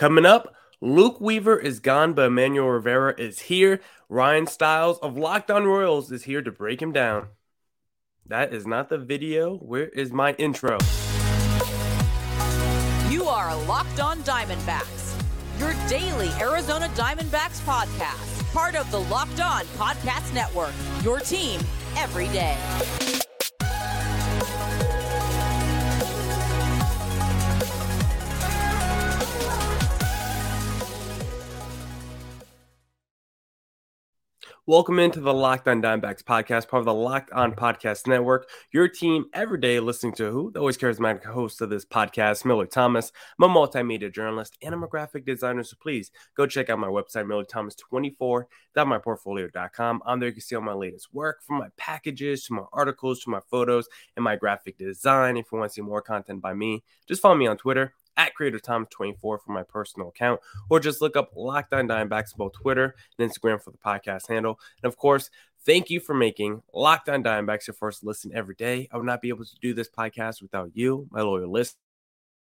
Coming up, Luke Weaver is gone, but Emmanuel Rivera is here. Ryan Stiles of Locked On Royals is here to break him down. That is not the video. Where is my intro? You are Locked On Diamondbacks, your daily Arizona Diamondbacks podcast, part of the Locked On Podcast Network, your team every day. Welcome into the Locked On Diamondbacks podcast, part of the Locked On Podcast Network. Your team every day listening to who? The always charismatic host of this podcast, Miller Thomas. I'm a multimedia journalist and I'm a graphic designer. So please go check out my website, MillerThomas24.myportfolio.com. On there, you can see all my latest work from my packages to my articles to my photos and my graphic design. If you want to see more content by me, just follow me on Twitter at Creator Tom 24 for my personal account, or just look up Locked On Diamondbacks both Twitter and Instagram for the podcast handle. And of course, thank you for making Locked On Diamondbacks your first listen every day. I would not be able to do this podcast without you, my loyal listeners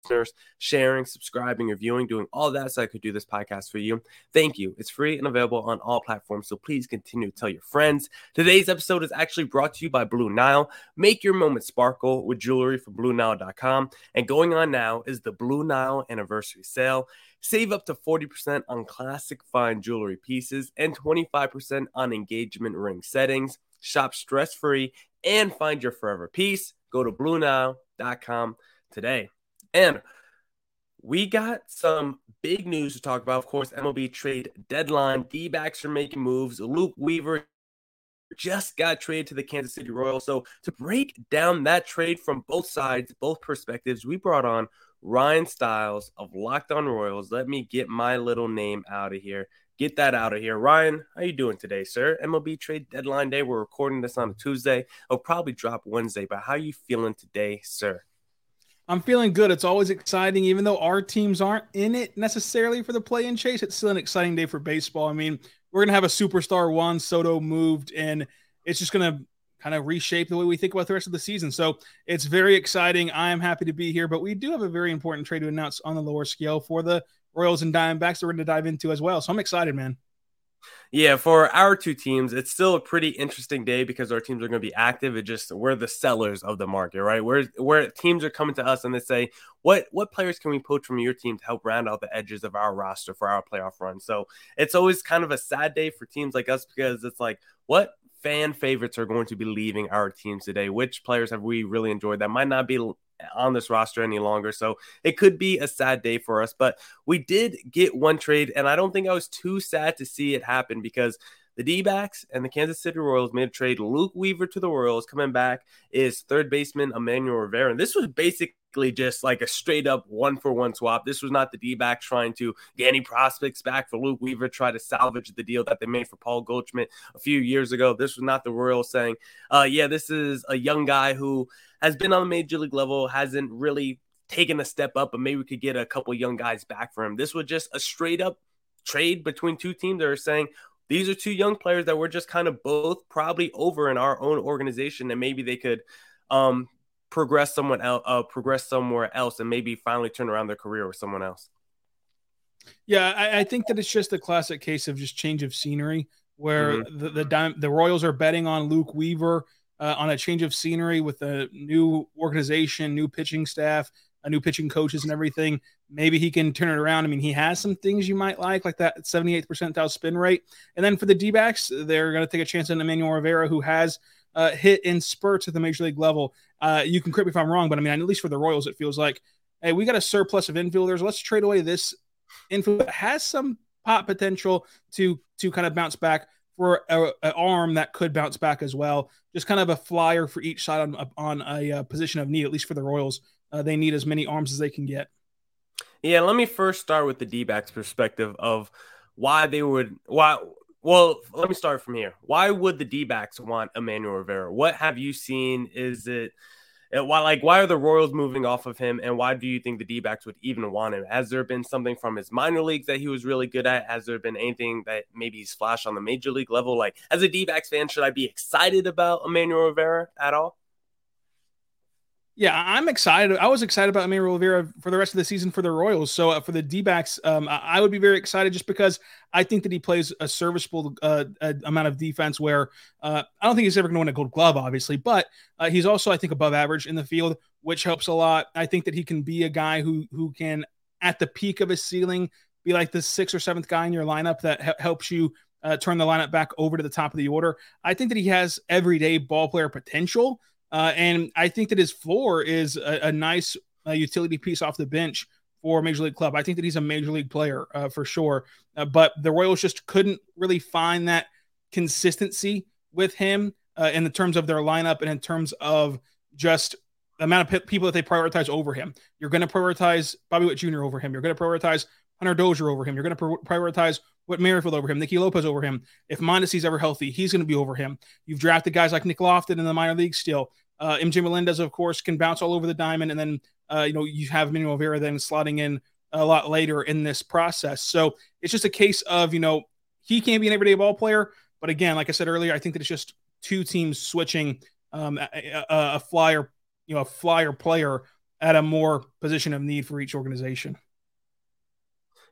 listeners, sharing, subscribing, reviewing, doing all that so I could do this podcast for you. Thank you. It's free and available on all platforms, so please continue to tell your friends. Today's episode is actually brought to you by Blue Nile. Make your moment sparkle with jewelry from BlueNile.com. And going on now is the Blue Nile anniversary sale. Save up to 40% on classic fine jewelry pieces and 25% on engagement ring settings. Shop stress free and find your forever piece. Go to BlueNile.com today. And we got some big news to talk about. Of course, MLB trade deadline. D backs are making moves. Luke Weaver just got traded to the Kansas City Royals. So, to break down that trade from both sides, both perspectives, we brought on Ryan Stiles of Locked On Royals. Let me get my little name out of here. Get that out of here. Ryan, how you doing today, sir? MLB trade deadline day. We're recording this on a Tuesday. It'll probably drop Wednesday, but how you feeling today, sir? I'm feeling good. It's always exciting, even though our teams aren't in it necessarily for the play in chase. It's still an exciting day for baseball. I mean, we're gonna have a superstar Juan Soto moved, and it's just gonna kind of reshape the way we think about the rest of the season. So it's very exciting. I am happy to be here, but we do have a very important trade to announce on the lower scale for the Royals and Diamondbacks that we're going to dive into as well. So I'm excited, man. Yeah, for our two teams, it's still a pretty interesting day because our teams are going to be active. It just we're the sellers of the market, right? Where where teams are coming to us and they say, "What what players can we poach from your team to help round out the edges of our roster for our playoff run?" So it's always kind of a sad day for teams like us because it's like, what fan favorites are going to be leaving our teams today? Which players have we really enjoyed that might not be on this roster any longer. So it could be a sad day for us. But we did get one trade, and I don't think I was too sad to see it happen because the D backs and the Kansas City Royals made a trade. Luke Weaver to the Royals coming back is third baseman Emmanuel Rivera. And this was basically just like a straight up one for one swap. This was not the D trying to get any prospects back for Luke Weaver, try to salvage the deal that they made for Paul Goldschmidt a few years ago. This was not the Royals saying, uh, yeah, this is a young guy who has been on the major league level, hasn't really taken a step up, but maybe we could get a couple young guys back for him. This was just a straight up trade between two teams that are saying, these are two young players that we're just kind of both probably over in our own organization, and maybe they could um, progress someone else, uh, progress somewhere else, and maybe finally turn around their career with someone else. Yeah, I, I think that it's just a classic case of just change of scenery, where mm-hmm. the the, the Royals are betting on Luke Weaver uh, on a change of scenery with a new organization, new pitching staff, a new pitching coaches and everything. Maybe he can turn it around. I mean, he has some things you might like, like that 78th percentile spin rate. And then for the D backs, they're going to take a chance on Emmanuel Rivera, who has uh, hit in spurts at the major league level. Uh, you can correct me if I'm wrong, but I mean, at least for the Royals, it feels like, hey, we got a surplus of infielders. Let's trade away this infield that has some pop potential to to kind of bounce back for an arm that could bounce back as well. Just kind of a flyer for each side on, on a, a uh, position of need, at least for the Royals. Uh, they need as many arms as they can get. Yeah, let me first start with the D backs perspective of why they would why well, let me start from here. Why would the D backs want Emmanuel Rivera? What have you seen? Is it uh, why like why are the Royals moving off of him and why do you think the D-backs would even want him? Has there been something from his minor leagues that he was really good at? Has there been anything that maybe he's flashed on the major league level? Like as a D-backs fan, should I be excited about Emmanuel Rivera at all? Yeah, I'm excited. I was excited about Emmanuel Rivera for the rest of the season for the Royals. So uh, for the D backs, um, I would be very excited just because I think that he plays a serviceable uh, amount of defense where uh, I don't think he's ever going to win a gold glove, obviously, but uh, he's also, I think, above average in the field, which helps a lot. I think that he can be a guy who, who can, at the peak of his ceiling, be like the sixth or seventh guy in your lineup that helps you uh, turn the lineup back over to the top of the order. I think that he has everyday ball player potential. Uh, and I think that his floor is a, a nice uh, utility piece off the bench for Major League Club. I think that he's a Major League player uh, for sure. Uh, but the Royals just couldn't really find that consistency with him uh, in the terms of their lineup and in terms of just the amount of people that they prioritize over him. You're going to prioritize Bobby Witt Jr. over him. You're going to prioritize Hunter Dozier over him. You're going to prioritize Whit Merrifield over him, Nicky Lopez over him. If Mondesi's ever healthy, he's going to be over him. You've drafted guys like Nick Loftin in the minor leagues still. Uh, MJ Melendez, of course, can bounce all over the diamond, and then uh, you know you have Emmanuel Rivera then slotting in a lot later in this process. So it's just a case of you know he can't be an everyday ball player, but again, like I said earlier, I think that it's just two teams switching um, a, a, a flyer, you know, a flyer player at a more position of need for each organization.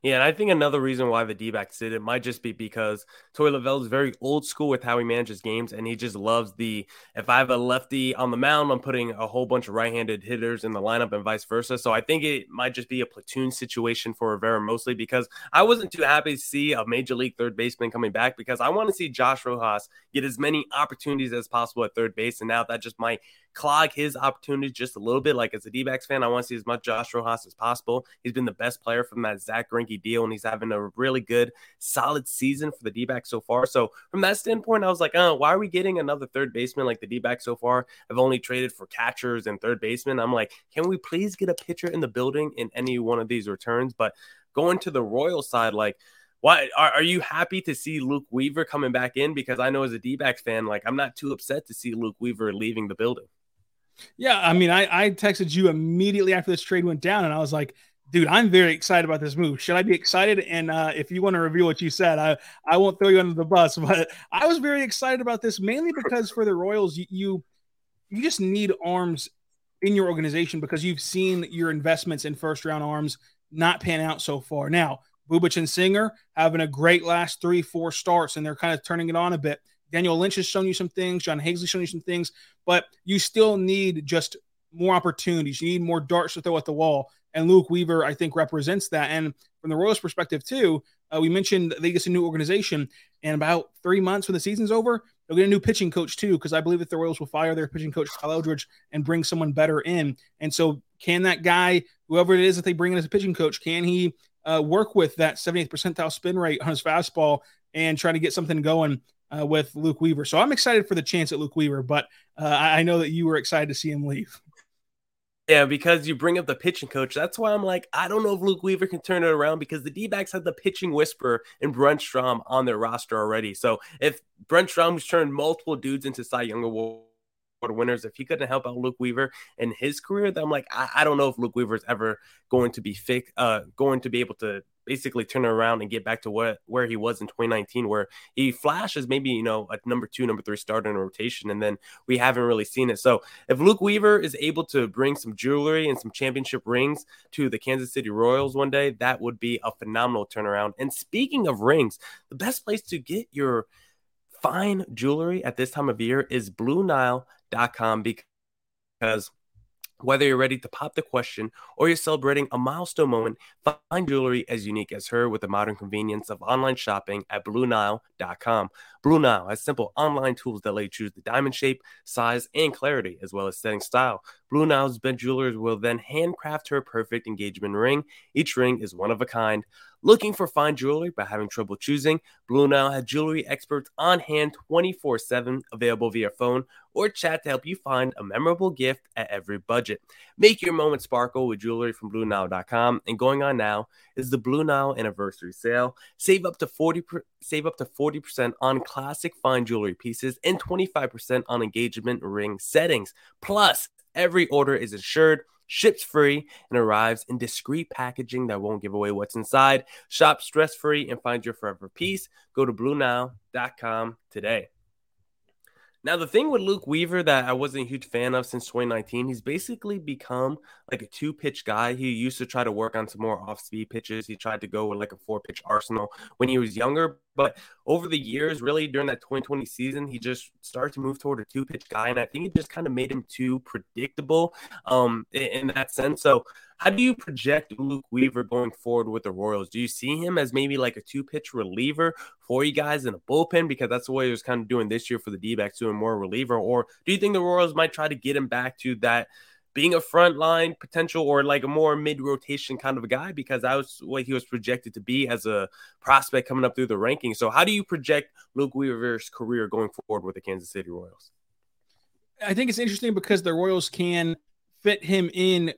Yeah, and I think another reason why the D backs did it might just be because Torey Lovullo is very old school with how he manages games, and he just loves the if I have a lefty on the mound, I'm putting a whole bunch of right handed hitters in the lineup and vice versa. So I think it might just be a platoon situation for Rivera mostly because I wasn't too happy to see a major league third baseman coming back because I want to see Josh Rojas get as many opportunities as possible at third base. And now that just might clog his opportunities just a little bit. Like as a D backs fan, I want to see as much Josh Rojas as possible. He's been the best player from that Zach Greinke deal, and he's having a really good, solid season for the D backs so far. So from that standpoint, I was like, oh, why are we getting another third baseman like the D backs so far? I've only traded for catchers and third baseman. I'm like, can we please get a pitcher in the building in any one of these returns? But going to the Royal side, like why are, are you happy to see Luke Weaver coming back in? Because I know as a D backs fan, like I'm not too upset to see Luke Weaver leaving the building. Yeah, I mean, I, I texted you immediately after this trade went down, and I was like, dude, I'm very excited about this move. Should I be excited? And uh, if you want to reveal what you said, I, I won't throw you under the bus, but I was very excited about this mainly because for the Royals, you, you, you just need arms in your organization because you've seen your investments in first round arms not pan out so far. Now, Bubic and Singer having a great last three, four starts, and they're kind of turning it on a bit. Daniel Lynch has shown you some things. John Heasley's shown you some things, but you still need just more opportunities. You need more darts to throw at the wall. And Luke Weaver, I think, represents that. And from the Royals' perspective, too, uh, we mentioned they get a new organization. And about three months when the season's over, they'll get a new pitching coach, too, because I believe that the Royals will fire their pitching coach, Cal Eldred, and bring someone better in. And so, can that guy, whoever it is that they bring in as a pitching coach, can he uh, work with that 78th percentile spin rate on his fastball and try to get something going uh, with Luke Weaver. So I'm excited for the chance at Luke Weaver, but uh, I know that you were excited to see him leave. Yeah, because you bring up the pitching coach. That's why I'm like, I don't know if Luke Weaver can turn it around because the D backs had the pitching whisperer and Brent Strom on their roster already. So if Brent Strom's turned multiple dudes into Cy Young Award winners, if he couldn't help out Luke Weaver in his career, then I'm like, I, I don't know if Luke Weaver is ever going to be fake, uh, going to be able to basically turn around and get back to what where he was in 2019, where he flashes maybe you know a number two, number three starter in a rotation, and then we haven't really seen it. So if Luke Weaver is able to bring some jewelry and some championship rings to the Kansas City Royals one day, that would be a phenomenal turnaround. And speaking of rings, the best place to get your fine jewelry at this time of year is BlueNile.com because whether you're ready to pop the question or you're celebrating a milestone moment, find jewelry as unique as her with the modern convenience of online shopping at BlueNile.com. Blue Nile has simple online tools that let you choose the diamond shape, size, and clarity, as well as setting style. Blue Nile's bent jewelers will then handcraft her perfect engagement ring. Each ring is one of a kind. Looking for fine jewelry but having trouble choosing? Blue Nile has jewelry experts on hand 24 7, available via phone or chat to help you find a memorable gift at every budget. Make your moment sparkle with jewelry from BlueNile.com. And going on now is the Blue Nile anniversary sale. Save up to 40 save up to 40% on classic fine jewelry pieces and 25% on engagement ring settings. Plus, every order is insured ships free, and arrives in discreet packaging that won't give away what's inside. Shop stress free and find your forever peace. Go to BlueNile.com today. Now, the thing with Luke Weaver that I wasn't a huge fan of since 2019, he's basically become like a two pitch guy. He used to try to work on some more off speed pitches. He tried to go with like a four pitch arsenal when he was younger. But over the years, really during that 2020 season, he just started to move toward a two pitch guy. And I think it just kind of made him too predictable um, in, in that sense. So, how do you project Luke Weaver going forward with the Royals? Do you see him as maybe like a two pitch reliever for you guys in a bullpen? Because that's the way he was kind of doing this year for the D backs, doing more reliever. Or do you think the Royals might try to get him back to that? being a front line potential or like a more mid rotation kind of a guy because that was what he was projected to be as a prospect coming up through the rankings. So, how do you project Luke Weaver's career going forward with the Kansas City Royals? I think it's interesting because the Royals can fit him in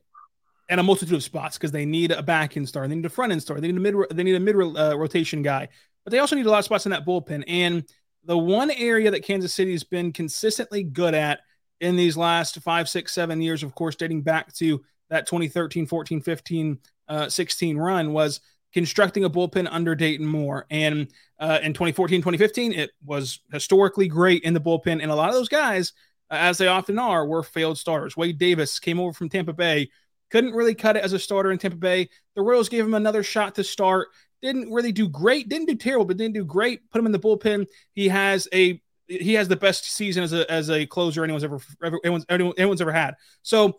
and a multitude of spots because they need a back end star, they need a front end star, they need a mid, they need a mid uh, rotation guy, but they also need a lot of spots in that bullpen. And the one area that Kansas City has been consistently good at in these last five, six, seven years, of course, dating back to that 2013, 14, 15, uh, 16 run was constructing a bullpen under Dayton Moore. And uh, in 2014, 2015, it was historically great in the bullpen. And a lot of those guys, as they often are, were failed starters. Wade Davis came over from Tampa Bay couldn't really cut it as a starter in Tampa Bay. The Royals gave him another shot to start. Didn't really do great. Didn't do terrible, but didn't do great. Put him in the bullpen. He has a he has the best season as a as a closer anyone's ever, ever anyone's anyone's ever had. So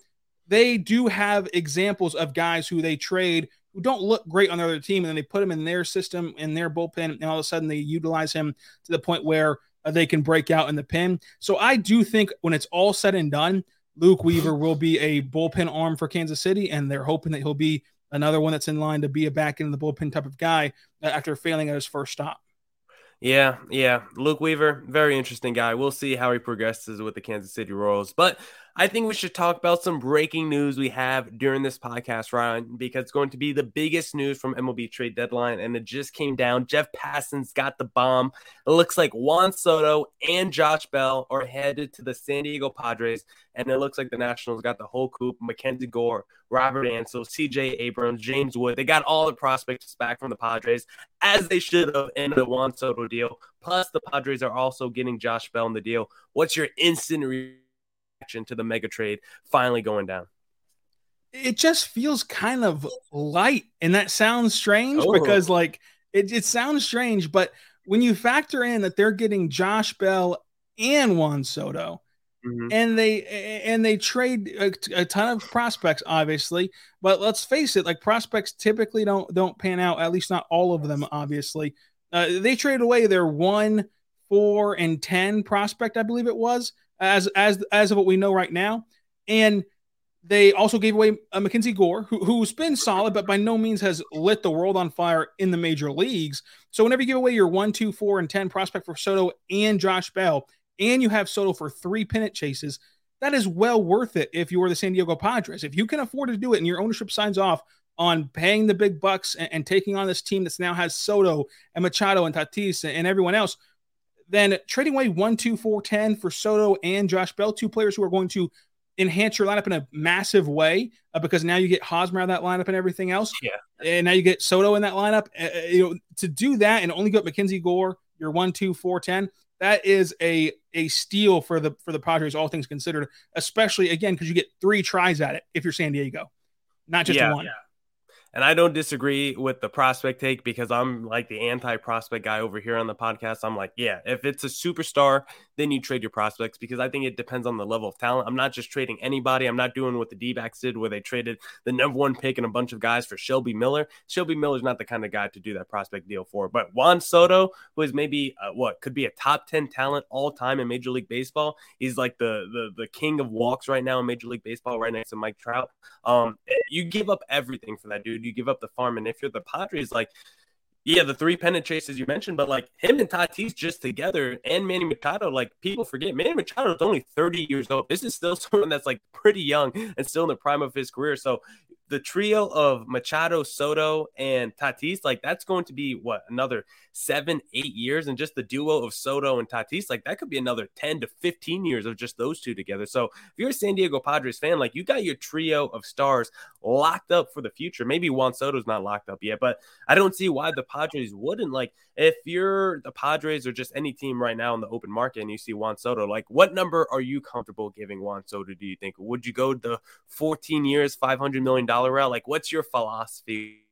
they do have examples of guys who they trade who don't look great on the other team, and then they put him in their system in their bullpen, and all of a sudden they utilize him to the point where uh, they can break out in the pen. So I do think when it's all said and done, Luke Weaver will be a bullpen arm for Kansas City, and they're hoping that he'll be another one that's in line to be a back in the bullpen type of guy uh, after failing at his first stop. Yeah, yeah. Luke Weaver, very interesting guy. We'll see how he progresses with the Kansas City Royals. But I think we should talk about some breaking news we have during this podcast, Ryan, because it's going to be the biggest news from MLB trade deadline. And it just came down. Jeff Passan's got the bomb. It looks like Juan Soto and Josh Bell are headed to the San Diego Padres. And it looks like the Nationals got the whole coop Mackenzie Gore, Robert Hassell, CJ Abrams, James Wood. They got all the prospects back from the Padres, as they should have in the Juan Soto deal. Plus, the Padres are also getting Josh Bell in the deal. What's your instant reaction? to the mega trade finally going down? It just feels kind of light. And that sounds strange oh. because, like, it, it sounds strange. But when you factor in that they're getting Josh Bell and Juan Soto, Mm-hmm. and they and they trade a, a, ton of prospects obviously but let's face it like prospects typically don't don't pan out at least not all of them obviously uh, they traded away their one four and ten prospect i believe it was as as as of what we know right now. And they also gave away a Mackenzie Gore, who, who's been solid, but by no means has lit the world on fire in the major leagues. So whenever you give away your one, two, four, and ten prospect for Soto and Josh Bell, and you have Soto for three pennant chases, that is well worth it if you are the San Diego Padres. If you can afford to do it and your ownership signs off on paying the big bucks and, and taking on this team that's now has Soto and Machado and Tatis and, and everyone else – then trading away one, two, four, 10 for Soto and Josh Bell, two players who are going to enhance your lineup in a massive way uh, because now you get Hosmer out of that lineup and everything else. Yeah. And now you get Soto in that lineup. Uh, uh you know, to do that and only get Mackenzie Gore, your one, two, four, 10, that is a a steal for the for the Padres, all things considered, especially again, because you get three tries at it if you're San Diego, not just yeah, one. Yeah. And I don't disagree with the prospect take because I'm like the anti prospect guy over here on the podcast. I'm like, yeah, if it's a superstar, then you trade your prospects because I think it depends on the level of talent. I'm not just trading anybody. I'm not doing what the D backs did where they traded the number one pick and a bunch of guys for Shelby Miller. Shelby Miller's not the kind of guy to do that prospect deal for. But Juan Soto, who is maybe uh, what could be a top 10 talent all time in Major League Baseball, he's like the, the, the king of walks right now in Major League Baseball, right next to Mike Trout. Um, you give up everything for that dude you give up the farm. And if you're the Padres, like, yeah, the three pennant chases you mentioned, but like him and Tatis just together and Manny Machado, like people forget Manny Machado is only 30 years old. This is still someone that's like pretty young and still in the prime of his career. So the trio of Machado, Soto, and Tatis, like that's going to be what another seven, eight years, and just the duo of Soto and Tatis, like that could be another 10 to 15 years of just those two together. So if you're a San Diego Padres fan, like you got your trio of stars locked up for the future. Maybe Juan Soto's not locked up yet, but I don't see why the Padres wouldn't. Like if you're the Padres or just any team right now in the open market and you see Juan Soto, like what number are you comfortable giving Juan Soto? Do you think would you go the 14 years, 500 million Like what's your philosophy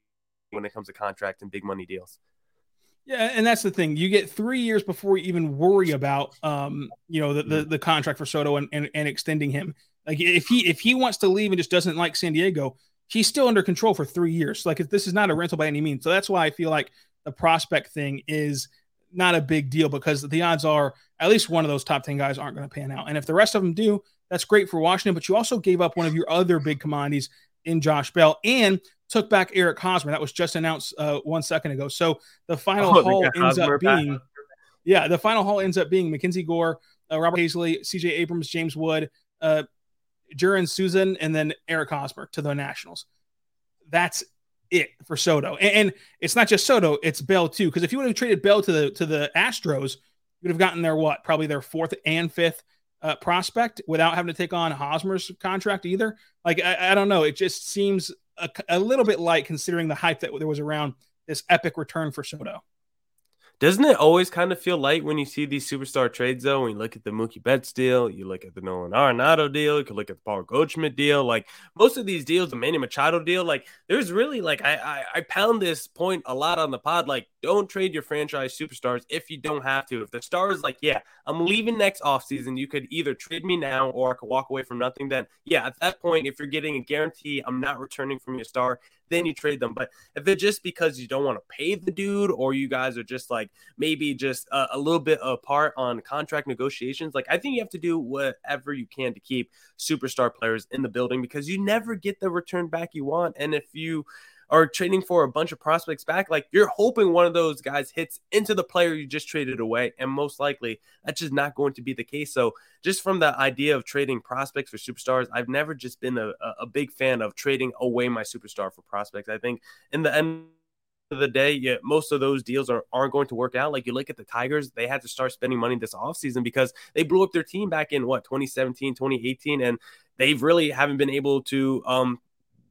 when it comes to contract and big money deals? Yeah, and that's the thing. You get three years before you even worry about, um, you know, the, the, mm-hmm. the contract for Soto and, and, and extending him. Like if he if he wants to leave and just doesn't like San Diego, he's still under control for three years. Like if this is not a rental by any means. So that's why I feel like the prospect thing is not a big deal because the odds are at least one of those top 10 guys aren't going to pan out. And if the rest of them do, that's great for Washington. But you also gave up one of your other big commodities in Josh Bell and took back Eric Hosmer. That was just announced uh, one second ago. So the final oh, haul ends Hosmer up being, back. yeah, the final haul ends up being Mackenzie Gore, uh, Robert Hassell, CJ Abrams, James Wood, uh, Susana, and then Eric Hosmer to the Nationals. That's it for Soto. And, and it's not just Soto, it's Bell too. Because if you would have traded Bell to the to the Astros, you would have gotten their what? Probably their fourth and fifth uh, prospect without having to take on Hosmer's contract either. Like I, I don't know, it just seems a, a, little bit light considering the hype that there was around this epic return for Soto. Doesn't it always kind of feel light when you see these superstar trades, though? When you look at the Mookie Betts deal, you look at the Nolan Arenado deal, you could look at the Paul Goldschmidt deal. Like most of these deals, the Manny Machado deal, like there's really like I, I I pound this point a lot on the pod. Like, don't trade your franchise superstars if you don't have to. If the star is like, yeah, I'm leaving next offseason, you could either trade me now or I could walk away from nothing. Then yeah, at that point, if you're getting a guarantee I'm not returning from your star, then you trade them. But if it's just because you don't want to pay the dude, or you guys are just like maybe just a, a, little bit apart on contract negotiations, like I think you have to do whatever you can to keep superstar players in the building because you never get the return back you want. And if you are trading for a bunch of prospects back, like you're hoping one of those guys hits into the player you just traded away. And most likely that's just not going to be the case. So, just from the idea of trading prospects for superstars, I've never just been a, a big fan of trading away my superstar for prospects. I think in the end, of the day, yeah, most of those deals are, aren't going to work out. Like you look at the Tigers, they had to start spending money this offseason because they blew up their team back in what 2017, 2018, and they've really haven't been able to um,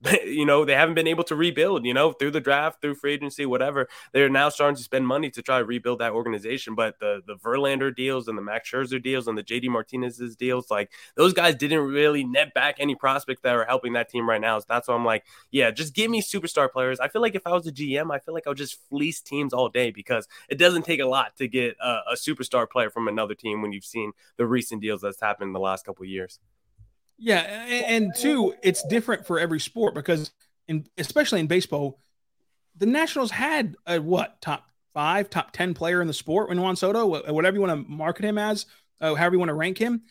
you know, they haven't been able to rebuild, you know, through the draft, through free agency, whatever. They're now starting to spend money to try to rebuild that organization. But the the Verlander deals and the Max Scherzer deals and the JD Martinez's deals, like those guys didn't really net back any prospects that are helping that team right now. So that's why I'm like, yeah, just give me superstar players. I feel like if I was a GM, I feel like I would just fleece teams all day because it doesn't take a lot to get a, a superstar player from another team when you've seen the recent deals that's happened in the last couple years. Yeah, and two, it's different for every sport because in especially in baseball, the Nationals had a what top five, top ten player in the sport when Juan Soto, whatever you want to market him as, uh, however you want to rank him,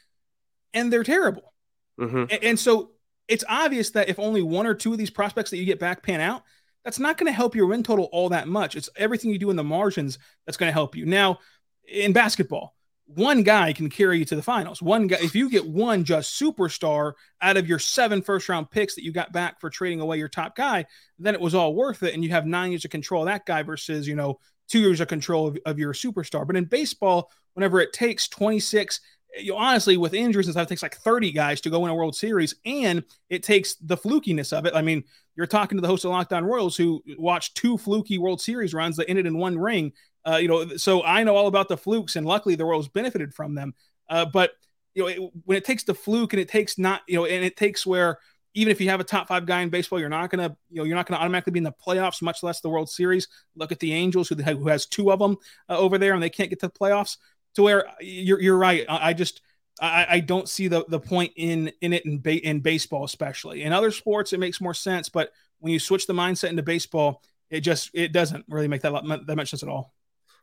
and they're terrible. Mm-hmm. And, and so it's obvious that if only one or two of these prospects that you get back pan out, that's not going to help your win total all that much. It's everything you do in the margins that's going to help you. Now, in basketball, one guy can carry you to the finals. One guy, if you get one just superstar out of your seven first round picks that you got back for trading away your top guy, then it was all worth it. And you have nine years of control of that guy versus, you know, two years of control of, of your superstar. But in baseball, whenever it takes 26, eh, you know, honestly, with injuries and stuff, it takes like 30 guys to go in a World Series, and it takes the flukiness of it. I mean, you're talking to the host of Locked On Royals who watched two fluky World Series runs that ended in one ring uh, you know, so I know all about the flukes, and luckily the Royals benefited from them. Uh, but you know, it, when it takes the fluke and it takes not, you know, and it takes where even if you have a top five guy in baseball, you're not gonna, you know, you're not gonna automatically be in the playoffs, much less the World Series. Look at the Angels, who, who has two of them uh, over there, and they can't get to the playoffs. To where you're, you're right. I, I just I, I, don't see the, the point in in it in, ba- in baseball, especially in other sports, it makes more sense. But when you switch the mindset into baseball, it just it doesn't really make that that much sense at all.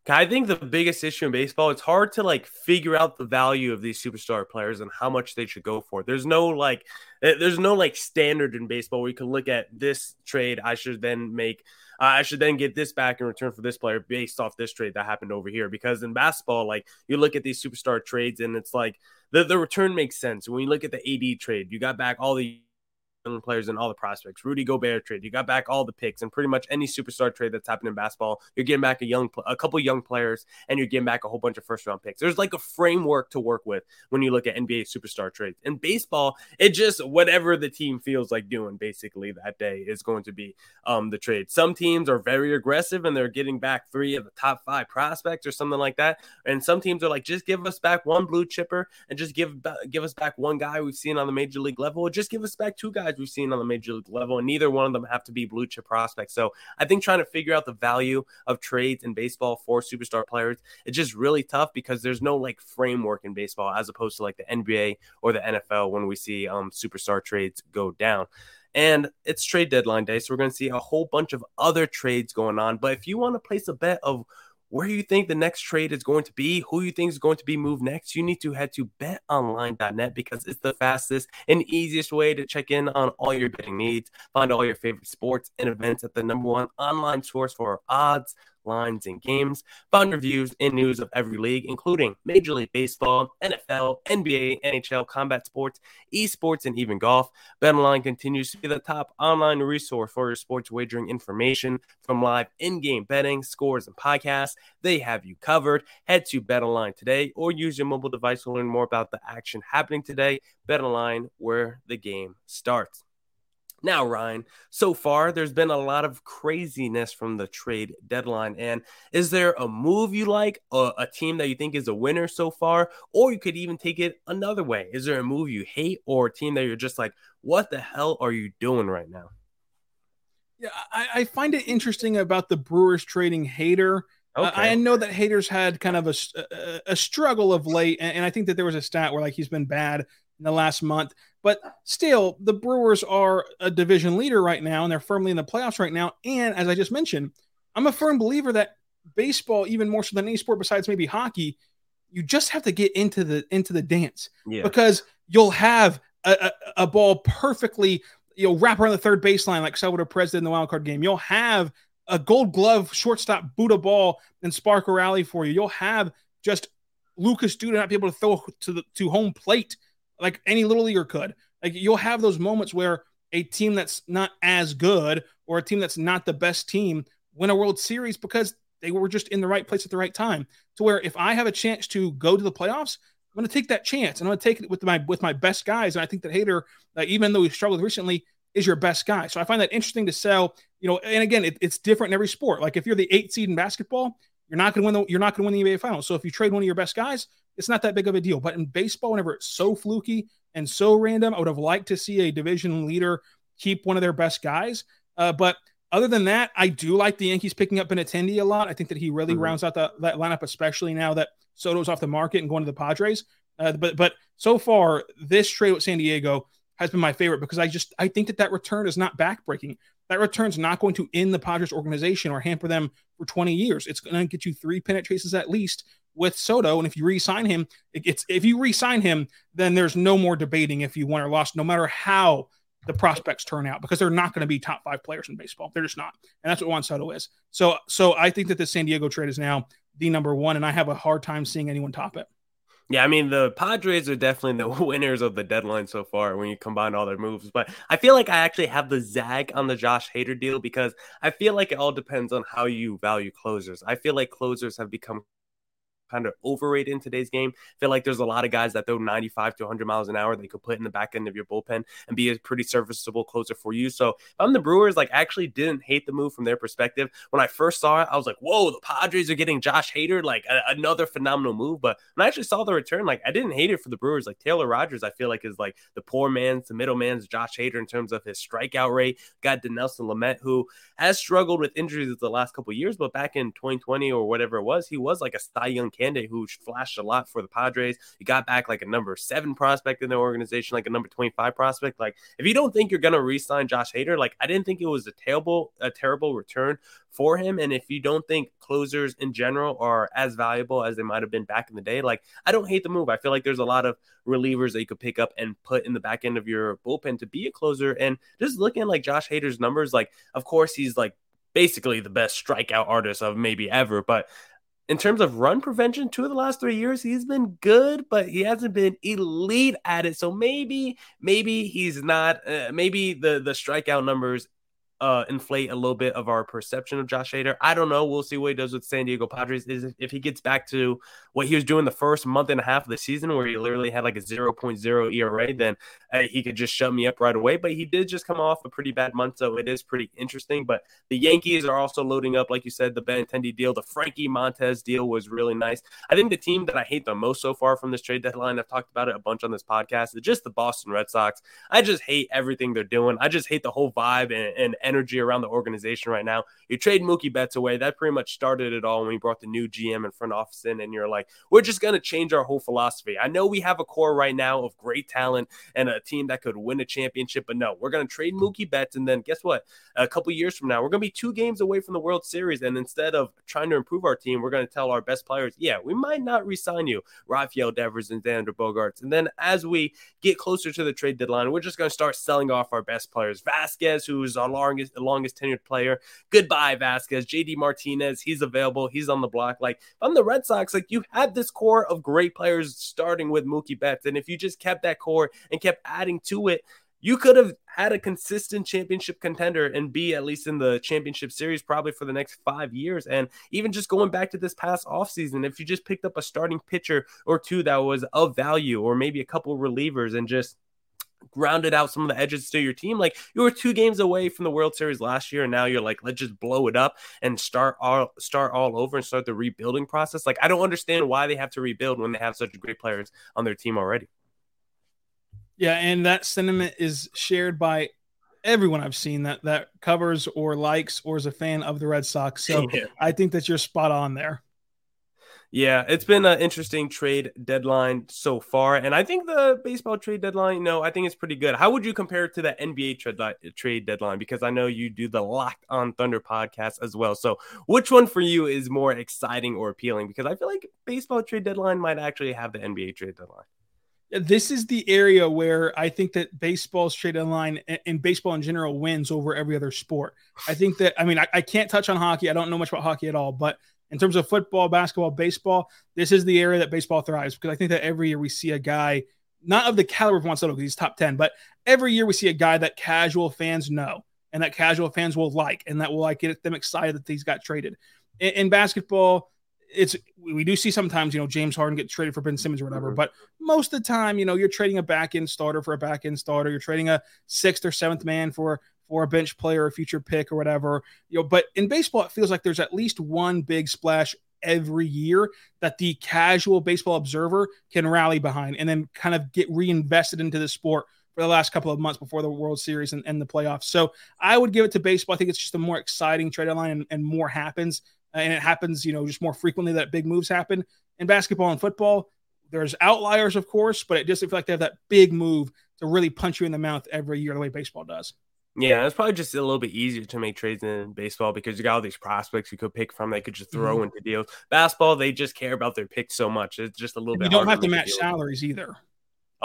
I think the biggest issue in baseball, it's hard to like figure out the value of these superstar players and how much they should go for. There's no like, eh, there's no like standard in baseball where you can look at this trade. I should then make, uh, I should then get this back in return for this player based off this trade that happened over here. Because in basketball, like you look at these superstar trades and it's like the, the return makes sense. When you look at the AD trade, you got back all the players and all the prospects. Rudy Gobert trade, you got back all the picks and pretty much any superstar trade that's happened in basketball. You're getting back a young, a couple young players, and you're getting back a whole bunch of first round picks. There's like a framework to work with when you look at NBA superstar trades. In baseball, it just whatever the team feels like doing basically that day is going to be um, the trade. Some teams are very aggressive and they're getting back three of the top five prospects or something like that, and some teams are like, just give us back one blue chipper and just give give us back one guy we've seen on the major league level, or just give us back two guys we've seen on the major league level, and neither one of them have to be blue chip prospects. So I think trying to figure out the value of trades in baseball for superstar players it's just really tough because there's no like framework in baseball as opposed to like the NBA or the NFL when we see um superstar trades go down. And it's trade deadline day, so we're going to see a whole bunch of other trades going on. But if you want to place a bet of where you think the next trade is going to be, who you think is going to be moved next, you need to head to betonline.net because it's the fastest and easiest way to check in on all your betting needs. Find all your favorite sports and events at the number one online source for odds, lines, and games. Find reviews and news of every league, including Major League Baseball, NFL, NBA, NHL, combat sports, esports, and even golf. BetOnline continues to be the top online resource for your sports wagering information from live in-game betting, scores, and podcasts. They have you covered. Head to BetOnline today or use your mobile device to learn more about the action happening today. BetOnline, where the game starts. Now, Ryan, so far there's been a lot of craziness from the trade deadline. And is there a move you like, a, a, team that you think is a winner so far? Or you could even take it another way. Is there a move you hate or a team that you're just like, what the hell are you doing right now? Yeah, I, I find it interesting about the Brewers trading Hader. Okay. Uh, I know that Hader's had kind of a, a, a struggle of late, and, and I think that there was a stat where like he's been bad in the last month. But still, the Brewers are a division leader right now, and they're firmly in the playoffs right now. And as I just mentioned, I'm a firm believer that baseball, even more so than any sport besides maybe hockey, you just have to get into the into the dance yeah. because you'll have a, a, a, ball perfectly you know wrap around the third baseline like Salvador Perez did in the wild card game. You'll have a Gold Glove shortstop boot a ball and spark a rally for you. You'll have just Lucas Duda not be able to throw to the to home plate like any little leaguer could. Like you'll have those moments where a team that's not as good or a team that's not the best team win a World Series because they were just in the right place at the right time. To where if I have a chance to go to the playoffs, I'm going to take that chance and I'm going to take it with my with my best guys. And I think that Hader, uh, even though he struggled recently, is your best guy. So I find that interesting to sell. You know, and again, it, it's different in every sport. Like if you're the eight seed in basketball, you're not going to win the you're not going to win the NBA Finals. So if you trade one of your best guys, it's not that big of a deal. But in baseball, whenever it's so fluky and so random, I would have liked to see a division leader keep one of their best guys. Uh, but other than that, I do like the Yankees picking up Benintendi a lot. I think that he really mm-hmm. rounds out the, that lineup, especially now that Soto's off the market and going to the Padres. Uh, but but so far, this trade with San Diego has been my favorite because I just I think that that return is not backbreaking. That return's not going to end the Padres organization or hamper them for 20 years. It's going to get you three pennant chases at least with Soto. And if you re-sign him, it's if you re-sign him, then there's no more debating if you won or lost, no matter how the prospects turn out, because they're not going to be top five players in baseball. They're just not, and that's what Juan Soto is. So, so I think that the San Diego trade is now the number one, and I have a hard time seeing anyone top it. Yeah, I mean the Padres are definitely the winners of the deadline so far when you combine all their moves. But I feel like I actually have the zag on the Josh Hader deal because I feel like it all depends on how you value closers. I feel like closers have become kind of overrated in today's game. I feel like there's a lot of guys that throw 95 to 100 miles an hour they could put in the back end of your bullpen and be a pretty serviceable closer for you. So if I'm the Brewers, like actually didn't hate the move from their perspective. When I first saw it, I was like, whoa, the Padres are getting Josh Hader, like a- another phenomenal move. But when I actually saw the return, like I didn't hate it for the Brewers. Like Taylor Rogers, I feel like is like the poor man's, the middleman's Josh Hader in terms of his strikeout rate. Got Dinelson Lamet, who has struggled with injuries the last couple years, but back in 2020 or whatever it was, he was like a Cy Young candidate who flashed a lot for the Padres. He got back like a number seven prospect in the organization, like a number 25 prospect. Like, if you don't think you're gonna re-sign Josh Hader, like I didn't think it was a terrible, a terrible return for him. And if you don't think closers in general are as valuable as they might have been back in the day, like I don't hate the move. I feel like there's a lot of relievers that you could pick up and put in the back end of your bullpen to be a closer. And just looking at like Josh Hader's numbers, like of course he's like basically the best strikeout artist of maybe ever. But in terms of run prevention, two of the last three years, he's been good, but he hasn't been elite at it. So maybe, maybe he's not. Uh, maybe the the strikeout numbers uh, inflate a little bit of our perception of Josh Hader. I don't know. We'll see what he does with San Diego Padres. Is if he gets back to what he was doing the first month and a half of the season, where he literally had like a 0.0 ERA, then uh, he could just shut me up right away. But he did just come off a pretty bad month, so it is pretty interesting. But the Yankees are also loading up, like you said, the Benintendi deal, the Frankie Montas deal was really nice. I think the team that I hate the most so far from this trade deadline, I've talked about it a bunch on this podcast, is just the Boston Red Sox. I just hate everything they're doing. I just hate the whole vibe and, and energy around the organization right now. You trade Mookie Betts away. That pretty much started it all when we brought the new GM and front office in, and you're like, we're just going to change our whole philosophy. I know we have a core right now of great talent and a team that could win a championship, but no, we're going to trade Mookie Betts. And then guess what? A couple years from now, we're going to be two games away from the World Series. And instead of trying to improve our team, we're going to tell our best players, yeah, we might not resign you, Rafael Devers and Xander Bogaerts. And then as we get closer to the trade deadline, we're just going to start selling off our best players. Vasquez, who's our longest, longest tenured player. Goodbye, Vasquez. JD Martinez, he's available. He's on the block. Like, I'm the Red Sox, like, you had this core of great players starting with Mookie Betts. And if you just kept that core and kept adding to it, you could have had a consistent championship contender and be at least in the championship series probably for the next five years. And even just going back to this past offseason, if you just picked up a starting pitcher or two that was of value, or maybe a couple relievers and just grounded out some of the edges to your team. Like you were two games away from the World Series last year, and now you're like, let's just blow it up and start all start all over and start the rebuilding process. Like I don't understand why they have to rebuild when they have such great players on their team already. Yeah, and that sentiment is shared by everyone I've seen that that covers or likes or is a fan of the Red Sox. So yeah. I think that you're spot on there. Yeah, it's been an interesting trade deadline so far, and I think the baseball trade deadline, you know, I think it's pretty good. How would you compare it to the NBA trade trade deadline? Because I know you do the Locked On Thunder podcast as well. So, which one for you is more exciting or appealing? Because I feel like baseball trade deadline might actually have the NBA trade deadline. This is the area where I think that baseball's trade deadline and baseball in general wins over every other sport. I think that I mean I, I can't touch on hockey. I don't know much about hockey at all, but in terms of football, basketball, baseball, this is the area that baseball thrives because I think that every year we see a guy, not of the caliber of Juan Soto because he's top 10, but every year we see a guy that casual fans know and that casual fans will like and that will like get them excited that he's got traded. In, in basketball, it's we do see sometimes you know James Harden get traded for Ben Simmons or whatever, mm-hmm. but most of the time you know you're trading a back end starter for a back end starter, you're trading a sixth or seventh man for for a bench player, a future pick, or whatever. You know, but in baseball, it feels like there's at least one big splash every year that the casual baseball observer can rally behind and then kind of get reinvested into the sport for the last couple of months before the World Series and, and the playoffs. So I would give it to baseball. I think it's just a more exciting trade line and, and more happens. And it happens, you know, just more frequently that big moves happen. In basketball and football, there's outliers, of course, but it doesn't feel like they have that big move to really punch you in the mouth every year the way baseball does. Yeah, it's probably just a little bit easier to make trades in baseball because you got all these prospects you could pick from. They could just throw mm-hmm. into deals. Basketball, they just care about their picks so much. It's just a little bit. You don't have to match salaries either.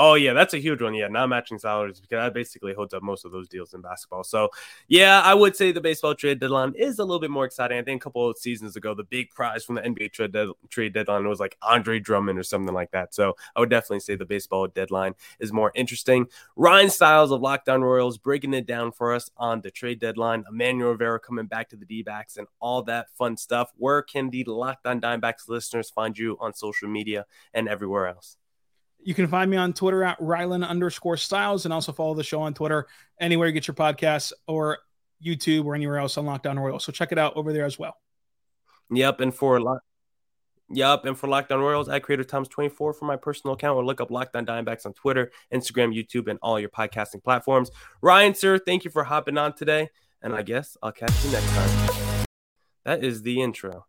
Oh yeah, that's a huge one. Yeah, not matching salaries because that basically holds up most of those deals in basketball. So yeah, I would say the baseball trade deadline is a little bit more exciting. I think a couple of seasons ago, the big prize from the NBA trade, de- trade deadline was like Andre Drummond or something like that. So I would definitely say the baseball deadline is more interesting. Ryan Stiles of Locked On Royals breaking it down for us on the trade deadline. Emmanuel Rivera coming back to the D backs and all that fun stuff. Where can the Locked On Diamondbacks listeners find you on social media and everywhere else? You can find me on Twitter at Rylan underscore Stiles and also follow the show on Twitter anywhere you get your podcasts or YouTube or anywhere else on Locked On Royals. So check it out over there as well. Yep. And for lot. Yep, and for Locked On Royals, I created Times 24 for my personal account or look up Lockdown On Diamondbacks on Twitter, Instagram, YouTube, and all your podcasting platforms. Ryan, sir, thank you for hopping on today, and I guess I'll catch you next time. That is the intro.